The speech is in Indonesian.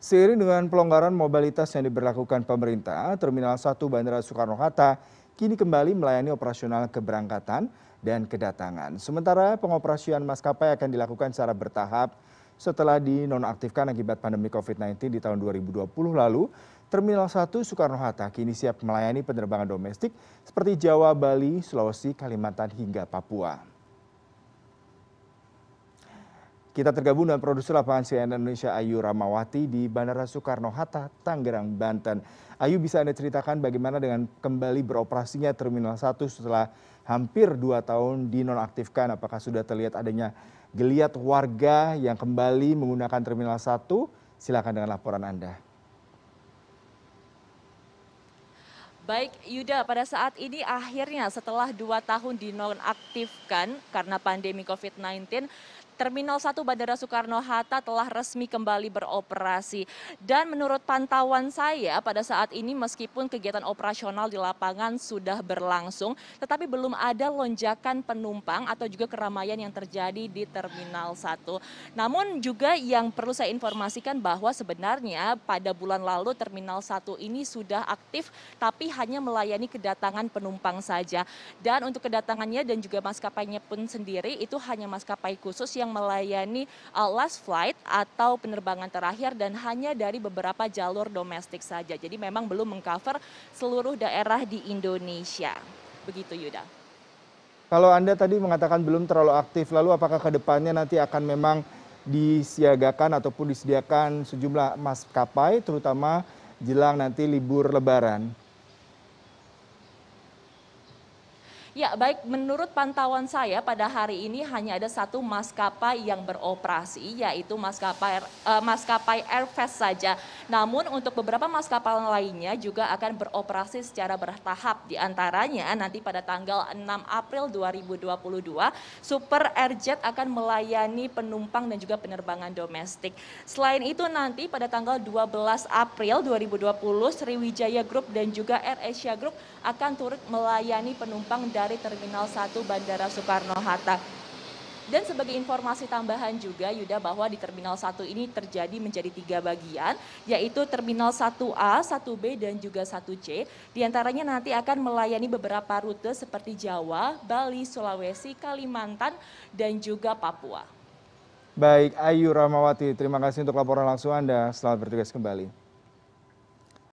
seiring dengan pelonggaran mobilitas yang diberlakukan pemerintah terminal satu bandara soekarno hatta kini kembali melayani operasional keberangkatan dan kedatangan. Sementara pengoperasian maskapai akan dilakukan secara bertahap. Setelah dinonaktifkan akibat pandemi covid sembilan belas di tahun dua ribu dua puluh lalu terminal satu soekarno hatta kini siap melayani penerbangan domestik seperti jawa bali sulawesi kalimantan hingga papua kita tergabung dengan produser lapangan cnn indonesia ayu ramawati di bandara soekarno hatta tanggerang banten. Ayu bisa anda ceritakan bagaimana dengan kembali beroperasinya terminal satu setelah hampir dua tahun dinonaktifkan? Apakah sudah terlihat adanya geliat warga yang kembali menggunakan terminal satu? Silakan dengan laporan anda. Baik yuda pada saat ini akhirnya setelah dua tahun dinonaktifkan karena pandemi covid sembilan belas terminal satu bandara soekarno hatta telah resmi kembali beroperasi. Dan menurut pantauan saya pada saat ini meskipun kegiatan operasional di lapangan sudah berlangsung tetapi belum ada lonjakan penumpang atau juga keramaian yang terjadi di terminal satu. Namun juga yang perlu saya informasikan bahwa sebenarnya pada bulan lalu terminal satu ini sudah aktif tapi hanya melayani kedatangan penumpang saja. Dan untuk kedatangannya dan juga maskapainya pun sendiri itu hanya maskapai khusus yang melayani last flight atau penerbangan terakhir dan hanya dari beberapa jalur domestik saja. Jadi memang belum mengcover seluruh daerah di indonesia. Begitu yuda. Kalau anda tadi mengatakan belum terlalu aktif lalu apakah ke depannya nanti akan memang disiagakan ataupun disediakan sejumlah maskapai terutama jelang nanti libur lebaran ya baik. Menurut pantauan saya pada hari ini hanya ada satu maskapai yang beroperasi yaitu maskapai airfast saja. Namun untuk beberapa maskapai lainnya juga akan beroperasi secara bertahap. Di antaranya nanti pada tanggal enam april dua ribu dua puluh dua super airjet akan melayani penumpang dan juga penerbangan domestik. Selain itu nanti pada tanggal dua belas april dua ribu dua puluh sriwijaya group dan juga air asia group akan turut melayani penumpang dari terminal satu bandara soekarno hatta. Dan sebagai informasi tambahan juga yuda bahwa di terminal satu ini terjadi menjadi tiga bagian yaitu terminal satu a satu b dan juga satu c. Di antaranya nanti akan melayani beberapa rute seperti jawa bali sulawesi kalimantan dan juga papua. Baik ayu ramawati terima kasih untuk laporan langsung anda. Selamat bertugas kembali